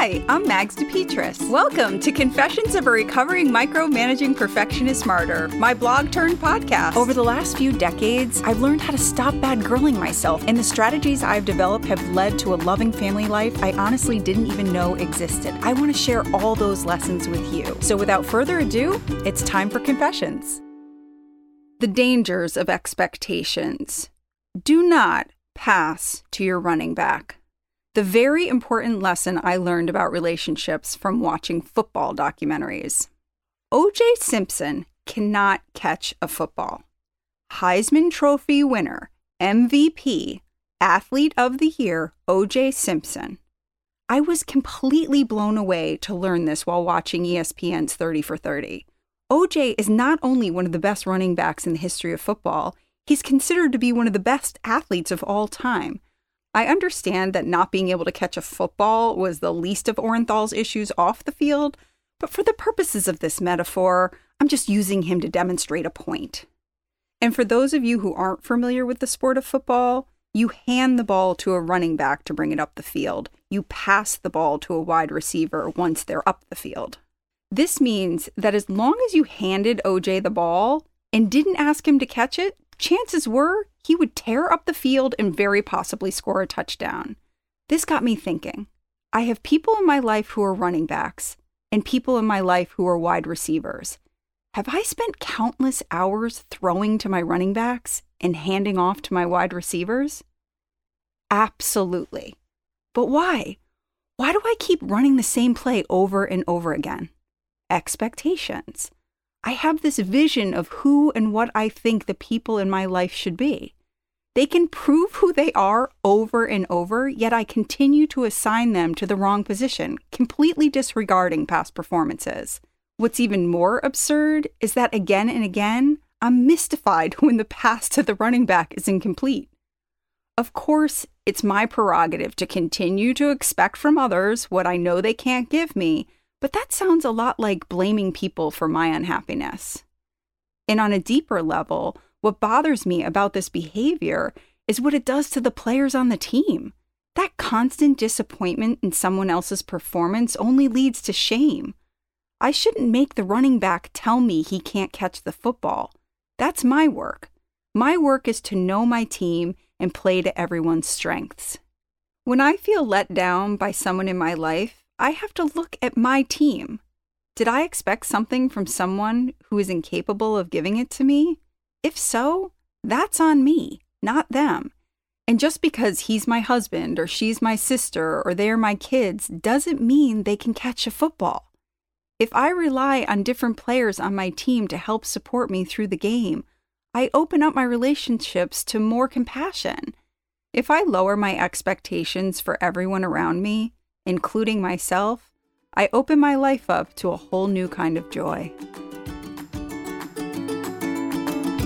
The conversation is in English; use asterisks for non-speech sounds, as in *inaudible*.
Hi, I'm Mags DePetris. Welcome to Confessions of a Recovering Micromanaging Perfectionist Martyr, my blog turned podcast. Over the last few decades, I've learned how to stop bad girling myself, and the strategies I've developed have led to a loving family life I honestly didn't even know existed. I want to share all those lessons with you. So without further ado, it's time for Confessions. The dangers of expectations. Do not pass to your running back. The very important lesson I learned about relationships from watching football documentaries. OJ Simpson cannot catch a football. Heisman Trophy winner, MVP, Athlete of the Year, OJ Simpson. I was completely blown away to learn this while watching ESPN's 30 for 30. OJ is not only one of the best running backs in the history of football, he's considered to be one of the best athletes of all time. I understand that not being able to catch a football was the least of Orenthal's issues off the field, but for the purposes of this metaphor, I'm just using him to demonstrate a point. And for those of you who aren't familiar with the sport of football, you hand the ball to a running back to bring it up the field. You pass the ball to a wide receiver once they're up the field. This means that as long as you handed OJ the ball and didn't ask him to catch it, chances were he would tear up the field and very possibly score a touchdown. This got me thinking. I have people in my life who are running backs and people in my life who are wide receivers. Have I spent countless hours throwing to my running backs and handing off to my wide receivers? Absolutely. But why? Why do I keep running the same play over and over again? Expectations. I have this vision of who and what I think the people in my life should be. They can prove who they are over and over, yet I continue to assign them to the wrong position, completely disregarding past performances. What's even more absurd is that again and again, I'm mystified *laughs* when the pass to the running back is incomplete. Of course, it's my prerogative to continue to expect from others what I know they can't give me, but that sounds a lot like blaming people for my unhappiness. And on a deeper level, what bothers me about this behavior is what it does to the players on the team. That constant disappointment in someone else's performance only leads to shame. I shouldn't make the running back tell me he can't catch the football. That's my work. My work is to know my team and play to everyone's strengths. When I feel let down by someone in my life, I have to look at my team. Did I expect something from someone who is incapable of giving it to me? If so, that's on me, not them. And just because he's my husband or she's my sister or they're my kids doesn't mean they can catch a football. If I rely on different players on my team to help support me through the game, I open up my relationships to more compassion. If I lower my expectations for everyone around me, including myself, I open my life up to a whole new kind of joy.